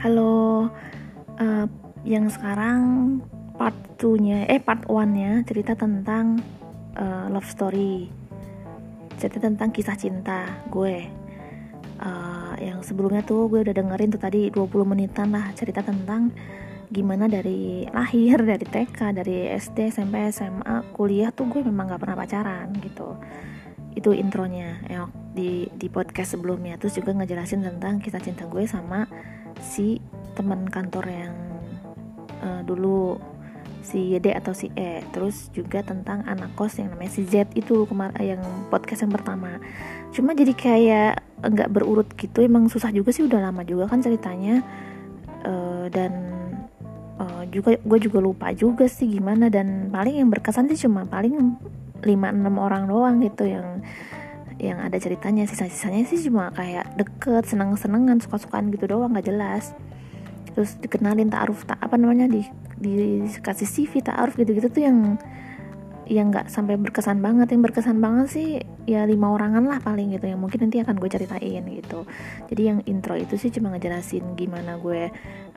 Halo, uh, yang sekarang part 2-nya, eh part 1-nya cerita tentang uh, love story. Cerita tentang kisah cinta gue. Uh, Yang sebelumnya tuh gue udah dengerin tuh tadi 20 menitan lah cerita tentang Gimana dari lahir, dari TK, dari SD, SMP, SMA, kuliah tuh gue memang gak pernah pacaran gitu. Itu intronya. Ya, di di podcast sebelumnya. Terus juga ngejelasin tentang kisah cinta gue sama si teman kantor yang uh, dulu si D atau si E. Terus juga tentang anak kos yang namanya si Z itu kemar yang podcast yang pertama. Cuma jadi kayak nggak berurut gitu emang susah juga sih udah lama juga kan ceritanya. Uh, dan uh, juga gue juga lupa juga sih gimana. Dan paling yang berkesan sih cuma paling 5-6 orang doang gitu yang yang ada ceritanya. Sisa-sisanya sih cuma kayak deket seneng-senengan suka-sukaan gitu doang nggak jelas. Terus dikenalin taaruf tak apa namanya di dikasih CV taaruf gitu-gitu tuh yang yang nggak sampai berkesan banget. Yang berkesan banget sih ya lima orangan lah paling gitu yang mungkin nanti akan gue ceritain gitu. Jadi yang intro itu sih cuma ngejelasin gimana gue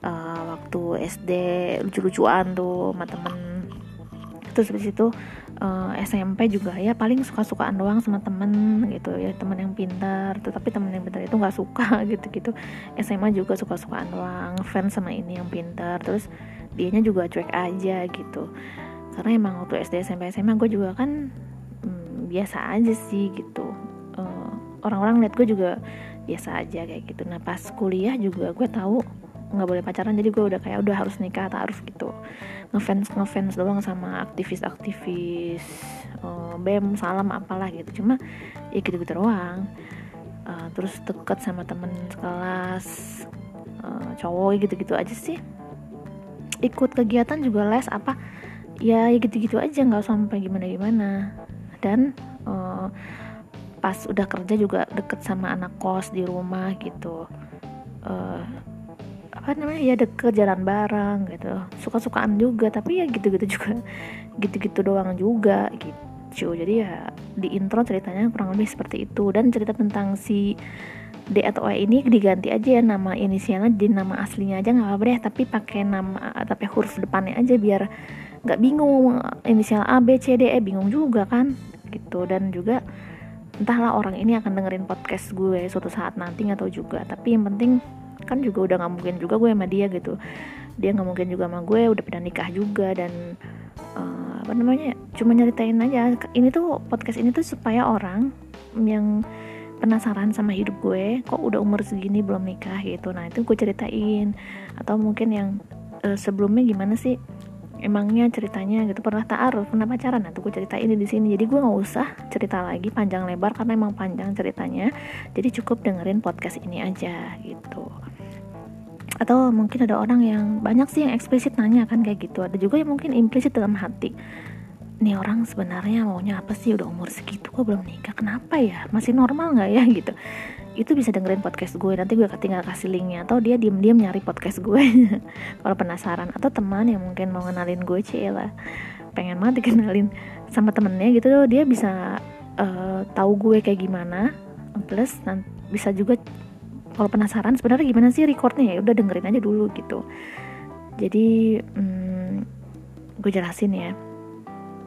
uh, waktu SD lucu-lucuan tuh sama temen. Terus habis itu uh, eh, SMP juga ya paling suka-sukaan doang sama temen gitu ya temen yang pintar tetapi temen yang pintar itu nggak suka gitu gitu SMA juga suka-sukaan doang fans sama ini yang pintar terus dianya juga cuek aja gitu. Karena emang waktu SD SMP SMA gue juga kan hmm, biasa aja sih gitu. Uh, orang-orang liat gue juga biasa aja kayak gitu. Nah pas kuliah juga gue tahu nggak boleh pacaran jadi gue udah kayak udah harus nikah harus gitu. Ngefans ngefans doang sama aktivis-aktivis uh, bem salam apalah gitu. Cuma ya gitu-gitu doang. Uh, terus deket sama temen sekelas uh, cowok gitu-gitu aja sih. Ikut kegiatan juga les apa ya, ya gitu-gitu aja nggak sampai gimana-gimana. Dan uh, pas udah kerja juga deket sama anak kos di rumah gitu. Uh, apa namanya ya deket jalan bareng gitu. Suka-sukaan juga tapi ya gitu-gitu juga. Gitu-gitu doang juga gitu. Jadi ya di intro ceritanya kurang lebih seperti itu. Dan cerita tentang si D atau E ini diganti aja ya nama inisialnya di nama aslinya aja nggak apa-apa deh tapi pakai nama tapi huruf depannya aja biar nggak bingung. Inisial A B C D E bingung juga kan gitu. Dan juga entahlah orang ini akan dengerin podcast gue suatu saat nanti atau juga. Tapi yang penting kan juga udah nggak mungkin juga gue sama dia gitu. Dia nggak mungkin juga sama gue udah pernah nikah juga dan uh, apa namanya cuma nyeritain aja. Ini tuh podcast ini tuh supaya orang yang penasaran sama hidup gue kok udah umur segini belum nikah gitu. Nah itu gue ceritain. Atau mungkin yang uh, sebelumnya gimana sih emangnya ceritanya gitu. Pernah taaruf pernah pacaran. Nah tuh gue ceritain di sini. Jadi gue nggak usah cerita lagi panjang lebar karena emang panjang ceritanya. Jadi cukup dengerin podcast ini aja gitu atau mungkin ada orang yang banyak sih yang eksplisit nanya kan kayak gitu. Ada juga yang mungkin implisit dalam hati. Ini orang sebenarnya maunya apa sih? Udah umur segitu kok belum nikah? Kenapa ya? Masih normal nggak ya? Gitu. Itu bisa dengerin podcast gue. Nanti gue tinggal kasih linknya. Atau dia diem-diem nyari podcast gue. Kalau penasaran. Atau teman yang mungkin mau kenalin gue lah pengen banget dikenalin sama temennya gitu. Dia bisa uh, tahu gue kayak gimana. Plus bisa juga kalau penasaran sebenarnya gimana sih recordnya ya? Udah dengerin aja dulu gitu. Jadi hmm, gue jelasin ya.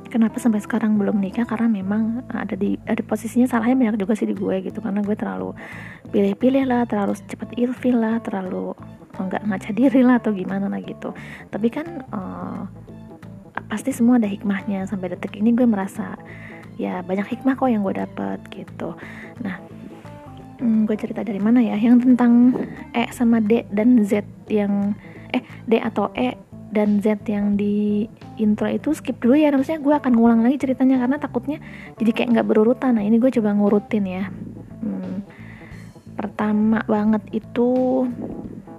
Kenapa sampai sekarang belum nikah? Karena memang ada di ada posisinya salahnya banyak juga sih di gue gitu. Karena gue terlalu pilih-pilih lah terlalu cepat ilfil lah terlalu nggak ngaca diri lah atau gimana lah gitu. Tapi kan uh, pasti semua ada hikmahnya. Sampai detik ini gue merasa ya banyak hikmah kok yang gue dapet gitu. Nah hmm, gue cerita dari mana ya? Yang tentang E sama D dan Z yang eh D atau E dan Z yang di intro itu skip dulu ya. Maksudnya gue akan ngulang lagi ceritanya karena takutnya jadi kayak nggak berurutan. Nah ini gue coba ngurutin ya. Hmm, pertama banget itu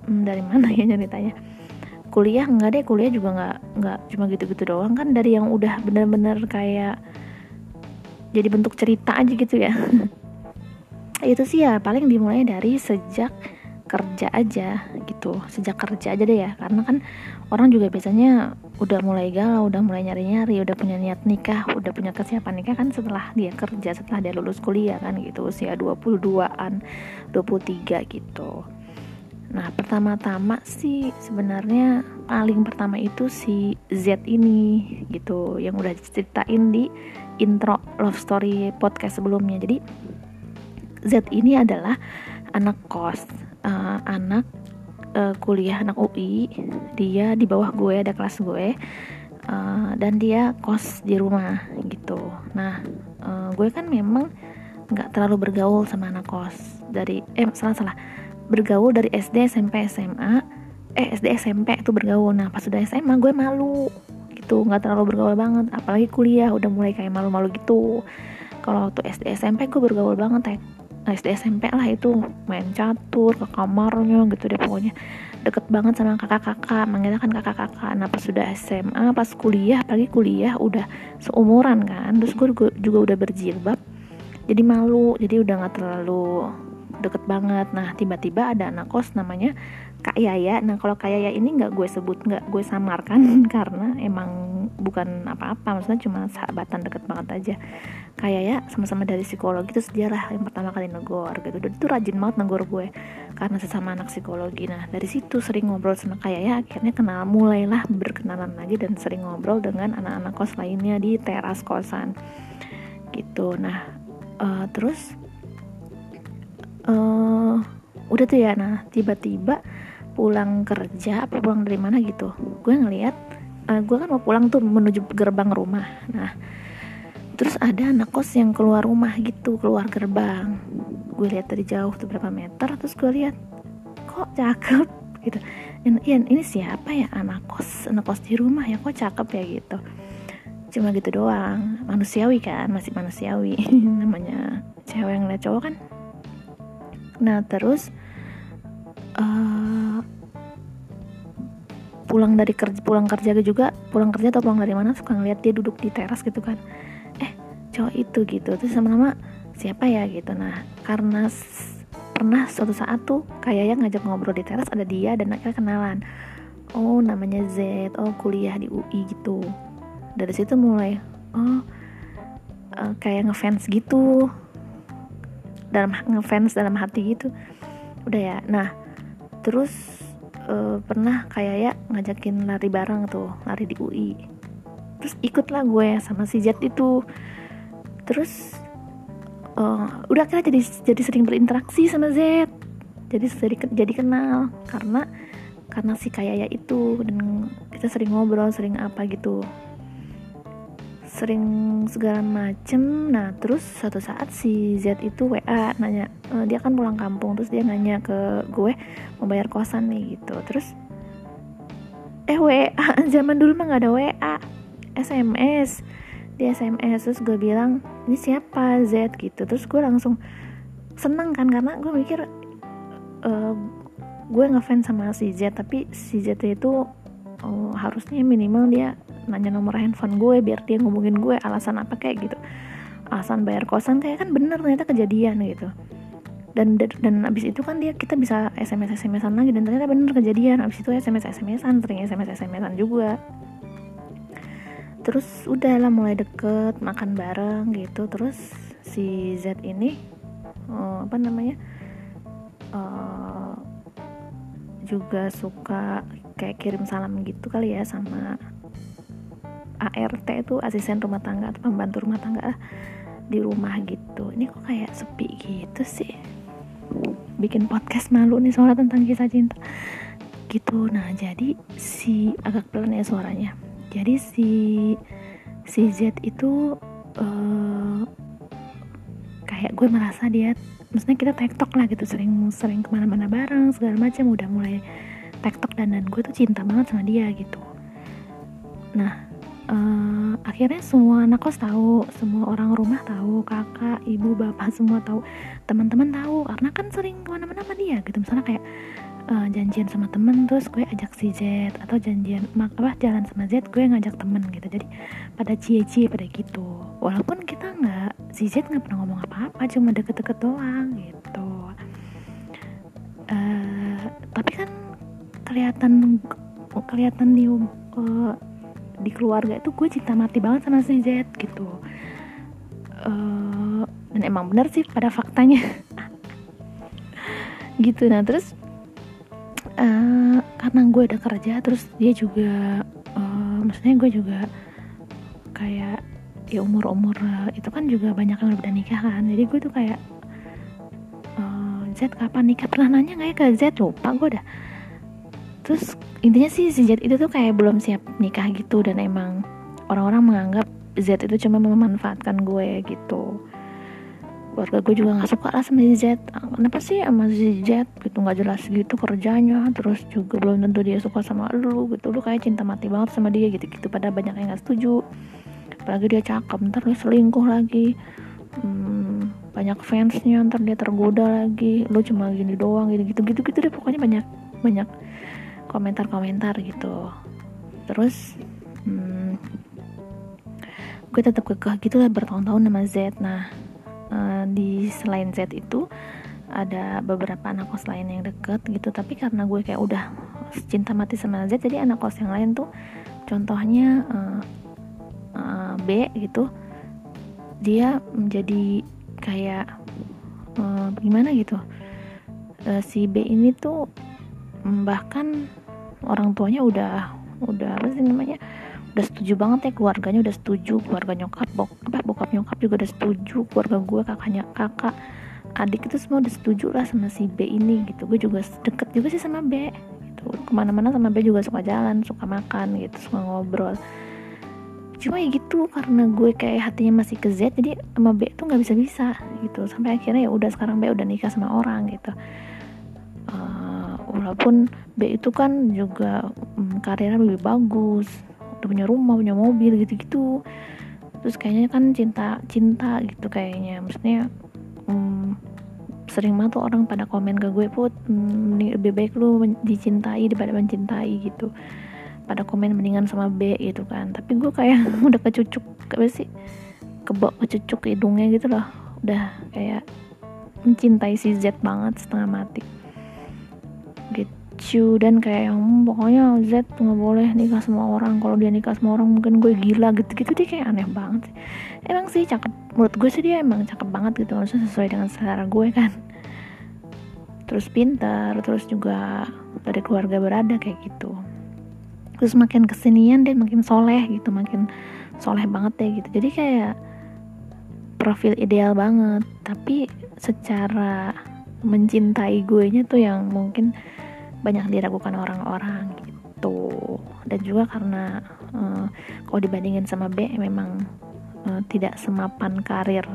hmm, dari mana ya ceritanya? Kuliah nggak deh kuliah juga nggak nggak cuma gitu-gitu doang. Kan dari yang udah bener-bener kayak jadi bentuk cerita aja gitu ya itu sih ya paling dimulai dari sejak kerja aja gitu sejak kerja aja deh ya karena kan orang juga biasanya udah mulai galau udah mulai nyari-nyari udah punya niat nikah udah punya kesiapan nikah kan setelah dia kerja setelah dia lulus kuliah kan gitu usia 22-an 23 gitu Nah, pertama-tama sih sebenarnya paling pertama itu si Z ini gitu yang udah ceritain di intro love story podcast sebelumnya. Jadi Z ini adalah anak kos, uh, anak uh, kuliah anak UI. Dia di bawah gue ada kelas gue. Uh, dan dia kos di rumah gitu. Nah, uh, gue kan memang nggak terlalu bergaul sama anak kos. Dari eh salah salah. Bergaul dari SD SMP SMA eh SD SMP itu bergaul. Nah pas sudah SMA gue malu gitu. Nggak terlalu bergaul banget. Apalagi kuliah udah mulai kayak malu-malu gitu. Kalau waktu SD SMP gue bergaul banget SD SMP lah itu. Main catur ke kamarnya gitu deh pokoknya. Deket banget sama kakak-kakak. Manggilnya kan kakak-kakak. Nah pas sudah SMA pas kuliah apalagi kuliah udah seumuran kan. Terus gue juga udah berjilbab. Jadi malu. Jadi udah nggak terlalu deket banget. Nah tiba-tiba ada anak kos namanya Kak Yaya. Nah kalau Kak Yaya ini nggak gue sebut nggak gue samarkan karena emang bukan apa-apa. Maksudnya cuma sahabatan deket banget aja. Kak Yaya sama-sama dari psikologi itu sejarah yang pertama kali negor gitu. Dan itu rajin banget negor gue karena sesama anak psikologi. Nah dari situ sering ngobrol sama Kak Yaya akhirnya kenal mulailah berkenalan lagi dan sering ngobrol dengan anak-anak kos lainnya di teras kosan gitu. Nah uh, terus uh, udah tuh ya. Nah tiba-tiba pulang kerja apa pulang dari mana gitu. Gue ngeliat uh, gue kan mau pulang tuh menuju gerbang rumah. Nah terus ada anak kos yang keluar rumah gitu keluar gerbang. Gue lihat dari jauh tuh berapa meter terus gue lihat kok cakep? Gitu. Ian ini siapa ya? Anak kos anak kos di rumah ya? Kok cakep ya? Gitu. Cuma gitu doang. Manusiawi kan masih manusiawi. Namanya cewek yang cowok kan. Nah terus uh, pulang dari kerja pulang kerja juga pulang kerja atau pulang dari mana suka ngeliat dia duduk di teras gitu kan. Eh cowok itu gitu. Terus sama-sama siapa ya? gitu. Nah karena pernah suatu saat tuh kayaknya ngajak ngobrol di teras ada dia dan akhirnya kenalan. Oh namanya Z oh kuliah di UI gitu. Dari situ mulai oh uh, kayak ngefans gitu. Dalam ngefans dalam hati gitu. Udah ya. Nah terus uh, pernah kayak ya ngajakin lari bareng tuh lari di UI terus ikutlah gue sama si Jet itu. Terus uh, udah kira jadi jadi sering berinteraksi sama Z jadi jadi jadi kenal. Karena karena si kayak ya itu dan kita sering ngobrol sering apa gitu sering segala macem. Nah terus suatu saat si Z itu WA nanya e, dia kan pulang kampung. Terus dia nanya ke gue mau bayar kosan nih gitu. Terus eh WA zaman dulu mah nggak ada WA SMS di SMS terus gue bilang ini siapa Z? Gitu. Terus gue langsung seneng kan karena gue mikir uh, gue ngefans sama si Z tapi si Z itu uh, harusnya minimal dia nanya nomor handphone gue biar dia ngomongin gue alasan apa kayak gitu. Alasan bayar kosan kayak kan bener ternyata kejadian gitu. Dan dan abis itu kan dia kita bisa sms smsan lagi dan ternyata bener kejadian. Abis itu sms smsan sering sms smsan juga. Terus udah lah mulai deket makan bareng gitu. Terus si Z ini uh, apa namanya uh, juga suka kayak kirim salam gitu kali ya sama ART itu asisten rumah tangga atau pembantu rumah tangga di rumah gitu. Ini kok kayak sepi gitu sih? Bikin podcast malu nih soalnya tentang kisah cinta. Gitu. Nah jadi si agak pelan ya suaranya. Jadi si si Z itu uh, kayak gue merasa dia maksudnya kita tektok lah gitu sering sering ke mana-mana bareng segala macam. Udah mulai tektok dan dan gue tuh cinta banget sama dia gitu. Nah uh, akhirnya semua anak kos tahu semua orang rumah tahu kakak ibu bapak semua tahu teman-teman tahu karena kan sering ke mana-mana sama dia gitu. Misalnya kayak uh, janjian sama temen terus gue ajak si Z atau janjian mak apa jalan sama Z gue ngajak temen gitu. Jadi pada cie-cie pada gitu. Walaupun kita nggak si Z nggak pernah ngomong apa-apa cuma deket-deket doang gitu. Uh, tapi kan kelihatan kelihatan di uh, di keluarga itu gue cinta mati banget sama si Z gitu. Uh, dan emang bener sih pada faktanya. Gitu nah terus uh, karena gue udah kerja terus dia juga uh, maksudnya gue juga kayak ya umur umur itu kan juga banyak yang udah nikah kan. Jadi gue tuh kayak Z kapan nikah? Pernah nanya nggak ya ke Z lupa gue udah terus intinya sih si Z itu tuh kayak belum siap nikah gitu dan emang orang-orang menganggap Z itu cuma memanfaatkan gue gitu. Keluarga gue juga nggak suka lah sama si Z kenapa sih sama si Z gitu nggak jelas gitu kerjanya terus juga belum tentu dia suka sama lu gitu. Lu kayak cinta mati banget sama dia gitu gitu pada banyak yang nggak setuju. Apalagi dia cakep ntar dia selingkuh lagi. Hmm, banyak fansnya ntar dia tergoda lagi. Lu cuma gini doang gitu gitu gitu gitu deh pokoknya banyak banyak komentar-komentar gitu. Terus hmm, gue tetap kekeh gitu lah bertahun-tahun sama Z. Nah uh, di selain Z itu ada beberapa anak kos lain yang deket gitu. Tapi karena gue kayak udah cinta mati sama Z jadi anak kos yang lain tuh contohnya uh, uh, B gitu dia menjadi kayak uh, gimana gitu? Uh, si B ini tuh bahkan orang tuanya udah udah apa sih namanya udah setuju banget ya keluarganya udah setuju keluarga nyokap bok apa bokap nyokap juga udah setuju keluarga gue kakaknya kakak adik itu semua udah setuju lah sama si B ini gitu. Gue juga deket juga sih sama B gitu. Ke mana-mana sama B juga suka jalan suka makan gitu suka ngobrol. Cuma ya gitu karena gue kayak hatinya masih ke Z jadi sama B tuh nggak bisa bisa gitu. Sampai akhirnya ya udah sekarang B udah nikah sama orang gitu walaupun B itu kan juga um, karirnya lebih bagus udah punya rumah punya mobil gitu-gitu. Terus kayaknya kan cinta cinta gitu kayaknya. Maksudnya hmm, sering banget tuh orang pada komen ke gue put hmm, lebih baik lu dicintai daripada mencintai gitu. Pada komen mendingan sama B gitu kan. Tapi gue kayak udah kecucuk kayak sih kebok kecucuk hidungnya gitu loh. Udah kayak mencintai si Z banget setengah mati gitu. Dan kayak yang hmm, pokoknya Z nggak boleh nikah sama orang. Kalau dia nikah sama orang mungkin gue gila gitu-gitu. Dia kayak aneh banget sih. Emang sih cakep. Menurut gue sih dia emang cakep banget gitu. Maksudnya sesuai dengan selera gue kan. Terus pintar terus juga dari keluarga berada kayak gitu. Terus makin kesenian dia makin soleh gitu makin soleh banget ya gitu. Jadi kayak profil ideal banget. Tapi secara mencintai gue nya tuh yang mungkin banyak diragukan orang-orang gitu. Dan juga karena uh, kalau dibandingin sama B memang uh, tidak semapan karir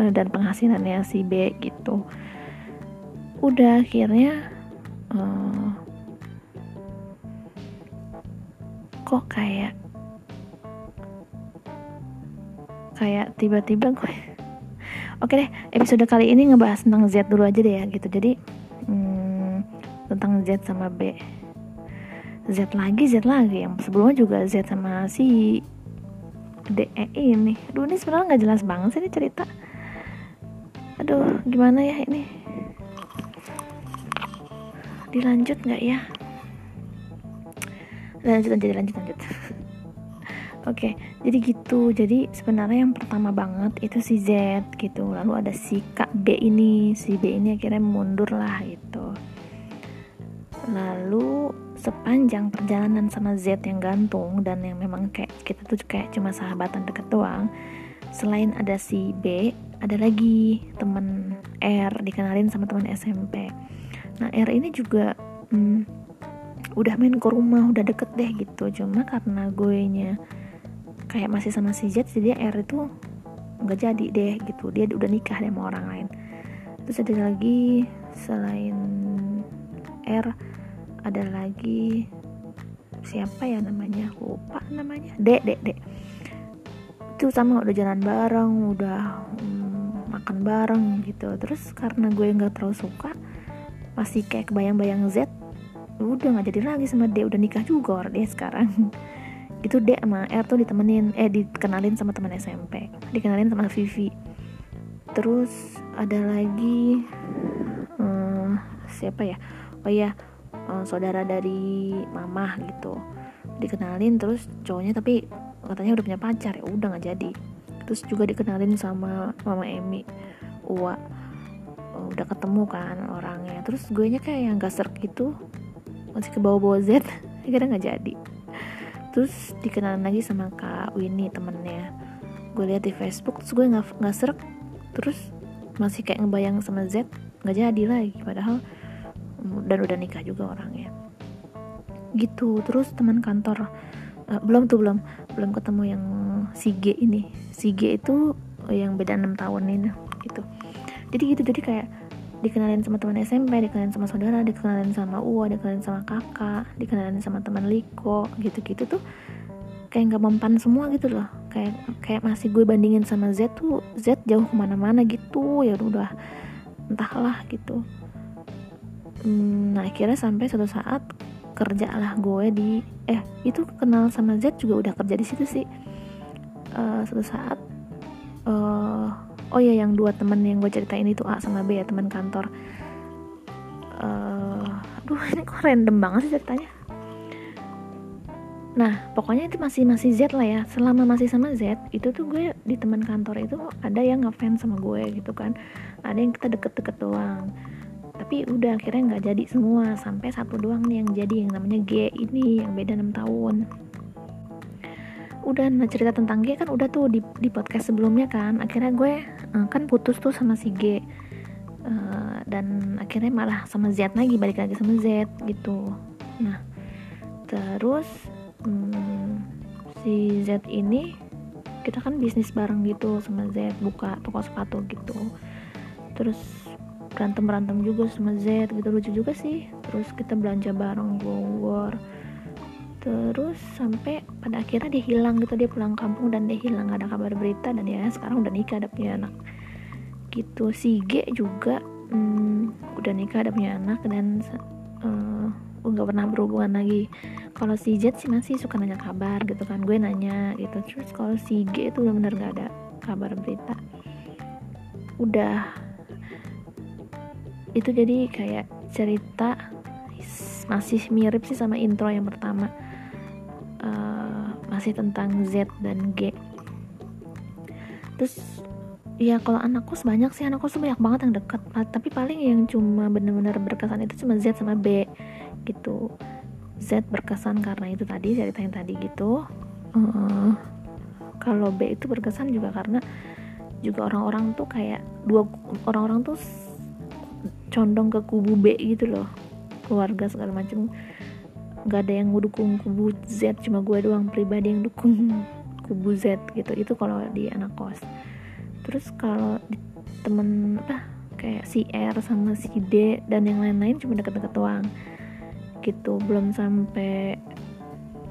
uh, dan penghasilannya si B gitu. Udah akhirnya uh, kok kayak kayak tiba-tiba gue oke deh episode kali ini ngebahas tentang Z dulu aja deh ya gitu. Jadi tentang Z sama B. Z lagi Z lagi. Yang sebelumnya juga Z sama si D E ini. Aduh ini sebenarnya nggak jelas banget sih ini cerita. Aduh gimana ya ini? Dilanjut nggak ya? Lanjut lanjut lanjut lanjut Oke, jadi gitu. Jadi sebenarnya yang pertama banget itu si Z gitu. Lalu ada si Kak B ini, si B ini akhirnya mundur lah gitu. Lalu sepanjang perjalanan sama Z yang gantung dan yang memang kayak kita tuh kayak cuma sahabatan deket doang. Selain ada si B, ada lagi temen R dikenalin sama teman SMP. Nah R ini juga hmm, udah main ke rumah, udah deket deh gitu. Cuma karena gue nya kayak masih sama si Z, jadi R itu nggak jadi deh gitu. Dia udah nikah deh sama orang lain. Terus ada lagi selain R ada lagi siapa ya namanya? Lupa namanya. Dek dek dek itu sama udah jalan bareng udah mm, makan bareng gitu. Terus karena gue nggak terlalu suka masih kayak kebayang-bayang Z udah nggak jadi lagi sama D udah nikah juga dia sekarang itu D sama R tuh ditemenin eh dikenalin sama teman SMP dikenalin sama Vivi. Terus ada lagi hmm, siapa ya? Oh ya uh, saudara dari mama gitu. Dikenalin terus cowoknya tapi katanya udah punya pacar ya udah nggak jadi. Terus juga dikenalin sama mama Emi Uwa. Uh, udah ketemu kan orangnya. Terus gue nya kayak yang gak serk gitu masih ke bawah-bawah Z. Akhirnya nggak jadi terus dikenalan lagi sama kak Winnie temennya. Gue lihat di Facebook terus gue nggak nggak serk terus masih kayak ngebayang sama Z nggak jadi lagi padahal dan udah nikah juga orangnya. Gitu terus teman kantor uh, belum tuh belum belum ketemu yang si G ini. Si G itu yang beda enam tahun ini gitu. Jadi gitu jadi kayak dikenalin sama teman SMP, dikenalin sama saudara, dikenalin sama Uwa, dikenalin sama kakak, dikenalin sama teman Liko, gitu-gitu tuh kayak nggak mempan semua gitu loh. Kayak kayak masih gue bandingin sama Z tuh Z jauh ke mana-mana gitu ya udah entahlah gitu. Nah akhirnya sampai suatu saat kerja lah gue di eh itu kenal sama Z juga udah kerja di situ sih. Uh, suatu saat uh, oh ya yang dua temen yang gue ceritain itu A sama B ya teman kantor. Uh, aduh ini kok random banget sih ceritanya? Nah pokoknya itu masih masih Z lah ya. Selama masih sama Z itu tuh gue di teman kantor itu ada yang ngefans sama gue gitu kan. Ada yang kita deket-deket doang. Tapi udah akhirnya nggak jadi semua. Sampai satu doang nih yang jadi yang namanya G ini yang beda 6 tahun. Udah nah cerita tentang G kan udah tuh di, di podcast sebelumnya kan. Akhirnya gue uh, kan putus tuh sama si G. Uh, dan akhirnya malah sama Z lagi balik lagi sama Z gitu. Nah terus um, si Z ini kita kan bisnis bareng gitu sama Z buka toko sepatu gitu. Terus berantem berantem juga sama Z gitu. Lucu juga sih. Terus kita belanja bareng war terus sampai pada akhirnya dia hilang gitu. Dia pulang kampung dan dia hilang. Gak ada kabar berita dan ya sekarang udah nikah ada punya anak. Gitu. Si G juga hmm, udah nikah ada punya anak dan uh, nggak pernah berhubungan lagi. Kalau si Z sih masih suka nanya kabar gitu kan. Gue nanya gitu. Terus kalau si G itu benar-benar gak ada kabar berita. Udah. Itu jadi kayak cerita masih mirip sih sama intro yang pertama masih tentang Z dan G. Terus ya kalau anak kos banyak sih anak kos banyak banget yang deket. Tapi paling yang cuma bener-bener berkesan itu cuma Z sama B gitu. Z berkesan karena itu tadi cerita yang tadi gitu. Uh, kalau B itu berkesan juga karena juga orang-orang tuh kayak dua orang-orang tuh condong ke kubu B gitu loh. Keluarga segala macam nggak ada yang dukung kubu Z cuma gue doang pribadi yang dukung kubu Z gitu. Itu kalau di anak kos. Terus kalau temen apa kayak si R sama si D dan yang lain-lain cuma deket-deket doang gitu. Belum sampai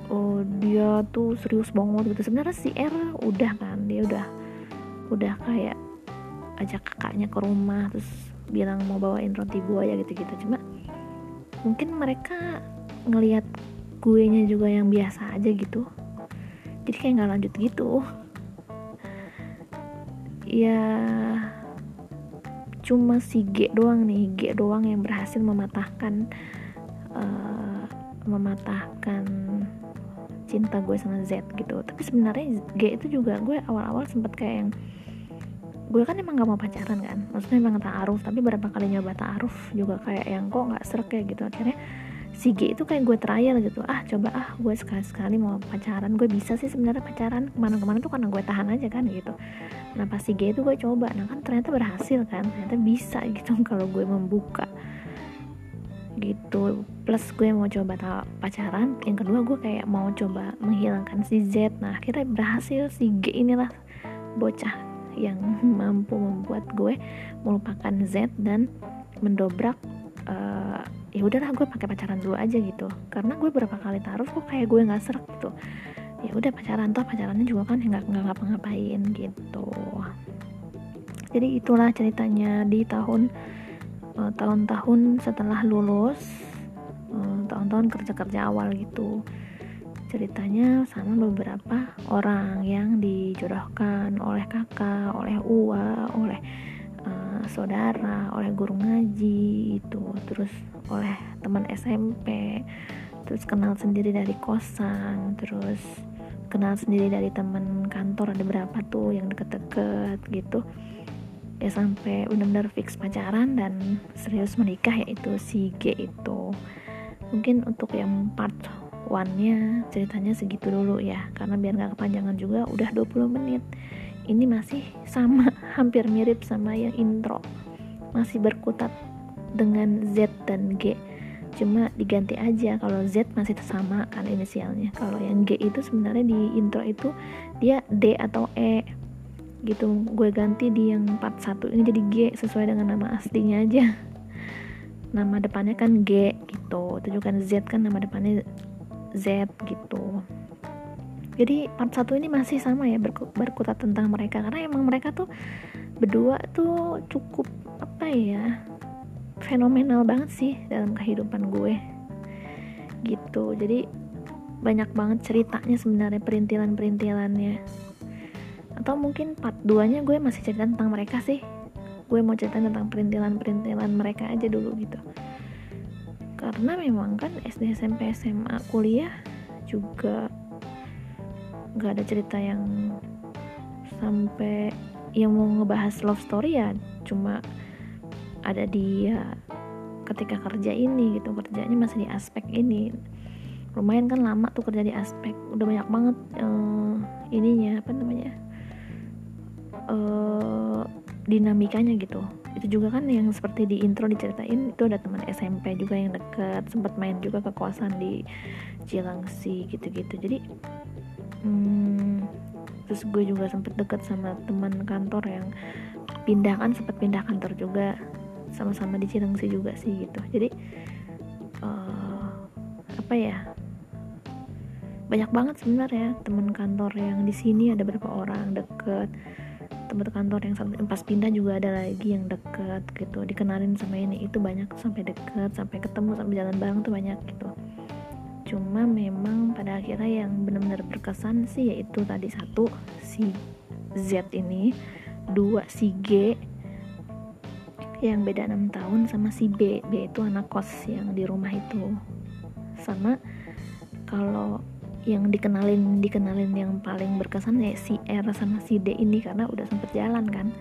oh dia tuh serius banget gitu. Sebenarnya si R udah kan dia udah udah kayak ajak kakaknya ke rumah terus bilang mau bawain roti buaya gitu-gitu. Cuma mungkin mereka ngelihat gue nya juga yang biasa aja gitu. Jadi kayak nggak lanjut gitu. Ya cuma si G doang nih G doang yang berhasil mematahkan uh, mematahkan cinta gue sama Z gitu. Tapi sebenarnya G itu juga gue awal-awal sempet kayak yang gue kan emang gak mau pacaran kan. Maksudnya emang ta'aruf tapi berapa kali nyoba ta'aruf juga kayak yang kok nggak serak kayak gitu. Akhirnya si G itu kayak gue trial gitu. Ah coba ah gue sekali-sekali mau pacaran. Gue bisa sih sebenarnya pacaran ke mana-kemana tuh karena gue tahan aja kan gitu. Nah pas si G itu gue coba. Nah kan ternyata berhasil kan. Ternyata bisa gitu kalau gue membuka. Gitu. Plus gue mau coba pacaran. Yang kedua gue kayak mau coba menghilangkan si Z. Nah akhirnya berhasil si G inilah bocah yang mampu membuat gue melupakan Z dan mendobrak uh, ya udahlah gue pakai pacaran dulu aja gitu. Karena gue berapa kali taruh kok kayak gue nggak serak gitu. Ya udah pacaran toh pacarannya juga kan nggak nggak ngapa-ngapain gitu. Jadi itulah ceritanya di tahun uh, tahun-tahun setelah lulus uh, tahun-tahun kerja-kerja awal gitu. Ceritanya sama beberapa orang yang dijodohkan oleh kakak, oleh uwa, oleh saudara, oleh guru ngaji itu, terus oleh teman SMP terus kenal sendiri dari kosan terus kenal sendiri dari teman kantor ada berapa tuh yang deket-deket gitu. Ya sampai benar-benar fix pacaran dan serius menikah yaitu si G itu. Mungkin untuk yang part one nya ceritanya segitu dulu ya karena biar nggak kepanjangan juga udah 20 menit ini masih sama hampir mirip sama yang intro. Masih berkutat dengan Z dan G. Cuma diganti aja kalau Z masih sama kan inisialnya. Kalau yang G itu sebenarnya di intro itu dia D atau E. Gitu gue ganti di yang part 1 ini jadi G sesuai dengan nama aslinya aja. Nama depannya kan G gitu. Itu juga Z kan nama depannya Z gitu jadi part 1 ini masih sama ya berkutat tentang mereka. Karena emang mereka tuh berdua tuh cukup apa ya fenomenal banget sih dalam kehidupan gue. Gitu. Jadi banyak banget ceritanya sebenarnya perintilan-perintilannya. Atau mungkin part 2 nya gue masih cerita tentang mereka sih. Gue mau cerita tentang perintilan-perintilan mereka aja dulu gitu. Karena memang kan SD SMP SMA kuliah juga gak ada cerita yang sampai yang mau ngebahas love story ya cuma ada dia ketika kerja ini gitu kerjanya masih di aspek ini. Lumayan kan lama tuh kerja di aspek udah banyak banget uh, ininya apa namanya uh, dinamikanya gitu. Itu juga kan yang seperti di intro diceritain itu ada teman SMP juga yang deket sempat main juga kekuasaan di Cilangsi gitu-gitu. Jadi hmm, terus gue juga sempat deket sama teman kantor yang pindah kan sempat pindah kantor juga sama-sama di Cilengsi juga sih gitu. Jadi uh, apa ya banyak banget sebenarnya teman kantor yang di sini ada berapa orang deket. Teman kantor yang pas pindah juga ada lagi yang deket gitu. Dikenalin sama ini itu banyak sampai deket sampai ketemu sampai jalan bareng tuh banyak gitu cuma memang pada akhirnya yang benar-benar berkesan sih yaitu tadi satu si Z ini dua si G yang beda 6 tahun sama si B. B itu anak kos yang di rumah itu. Sama kalau yang dikenalin dikenalin yang paling berkesan ya si R sama si D ini karena udah sempet jalan kan.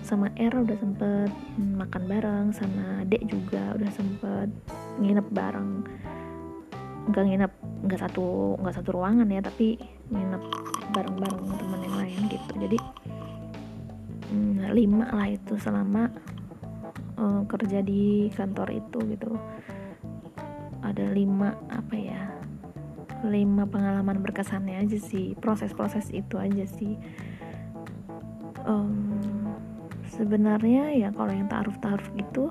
Sama R udah sempet makan bareng sama D juga udah sempet nginep bareng nggak nginep nggak satu nggak satu ruangan ya tapi nginep bareng-bareng teman yang lain gitu. Jadi hmm, lima lah itu selama uh, kerja di kantor itu gitu. Ada lima apa ya lima pengalaman berkesannya aja sih proses-proses itu aja sih. Um, sebenarnya ya kalau yang taruh-taruh gitu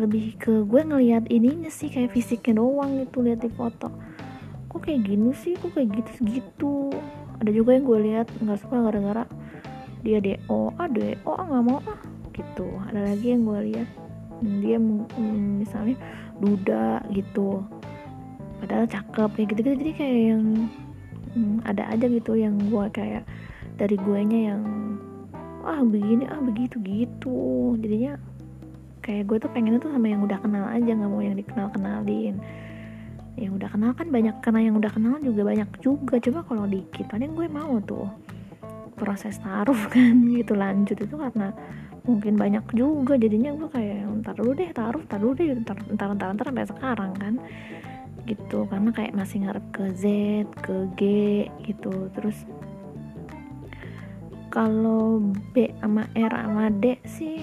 lebih ke gue ngelihat ininya sih kayak fisiknya doang gitu lihat di foto. Kok kayak gini sih? Kok kayak gitu gitu. Ada juga yang gue lihat nggak suka gara-gara dia do ah do ah nggak mau ah. Gitu. Ada lagi yang gue lihat dia misalnya duda gitu. Padahal cakep kayak gitu gitu jadi kayak yang hmm, ada aja gitu yang gue kayak dari gue nya yang ah begini ah begitu gitu jadinya kayak gue tuh pengennya tuh sama yang udah kenal aja nggak mau yang dikenal kenalin yang udah kenal kan banyak karena yang udah kenal juga banyak juga. Coba kalau dikit paling gue mau tuh proses taruh kan gitu lanjut. Itu karena mungkin banyak juga. Jadinya gue kayak ntar dulu deh taruh ntar dulu deh ntar ntar ntar, ntar sampai sekarang kan. Gitu karena kayak masih ngarep ke Z ke G gitu. Terus kalau B sama R sama D sih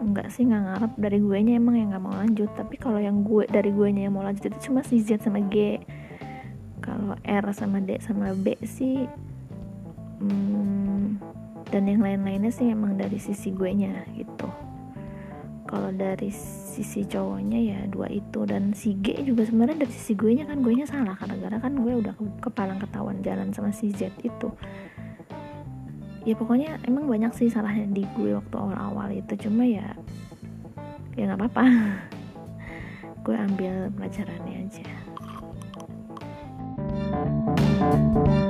enggak sih nggak ngarep dari gue nya emang yang nggak mau lanjut. Tapi kalau yang gue dari gue nya yang mau lanjut itu cuma si Z sama G. Kalau R sama D sama B sih hmm, dan yang lain-lainnya sih emang dari sisi gue nya gitu. Kalau dari sisi cowoknya ya dua itu. Dan si G juga sebenarnya dari sisi gue nya kan gue nya salah. Karena gara kan gue udah ke kepalang ketahuan jalan sama si Z itu ya pokoknya emang banyak sih salahnya di gue waktu awal-awal itu. Cuma ya ya nggak apa-apa. Gue ambil pelajarannya aja. thank you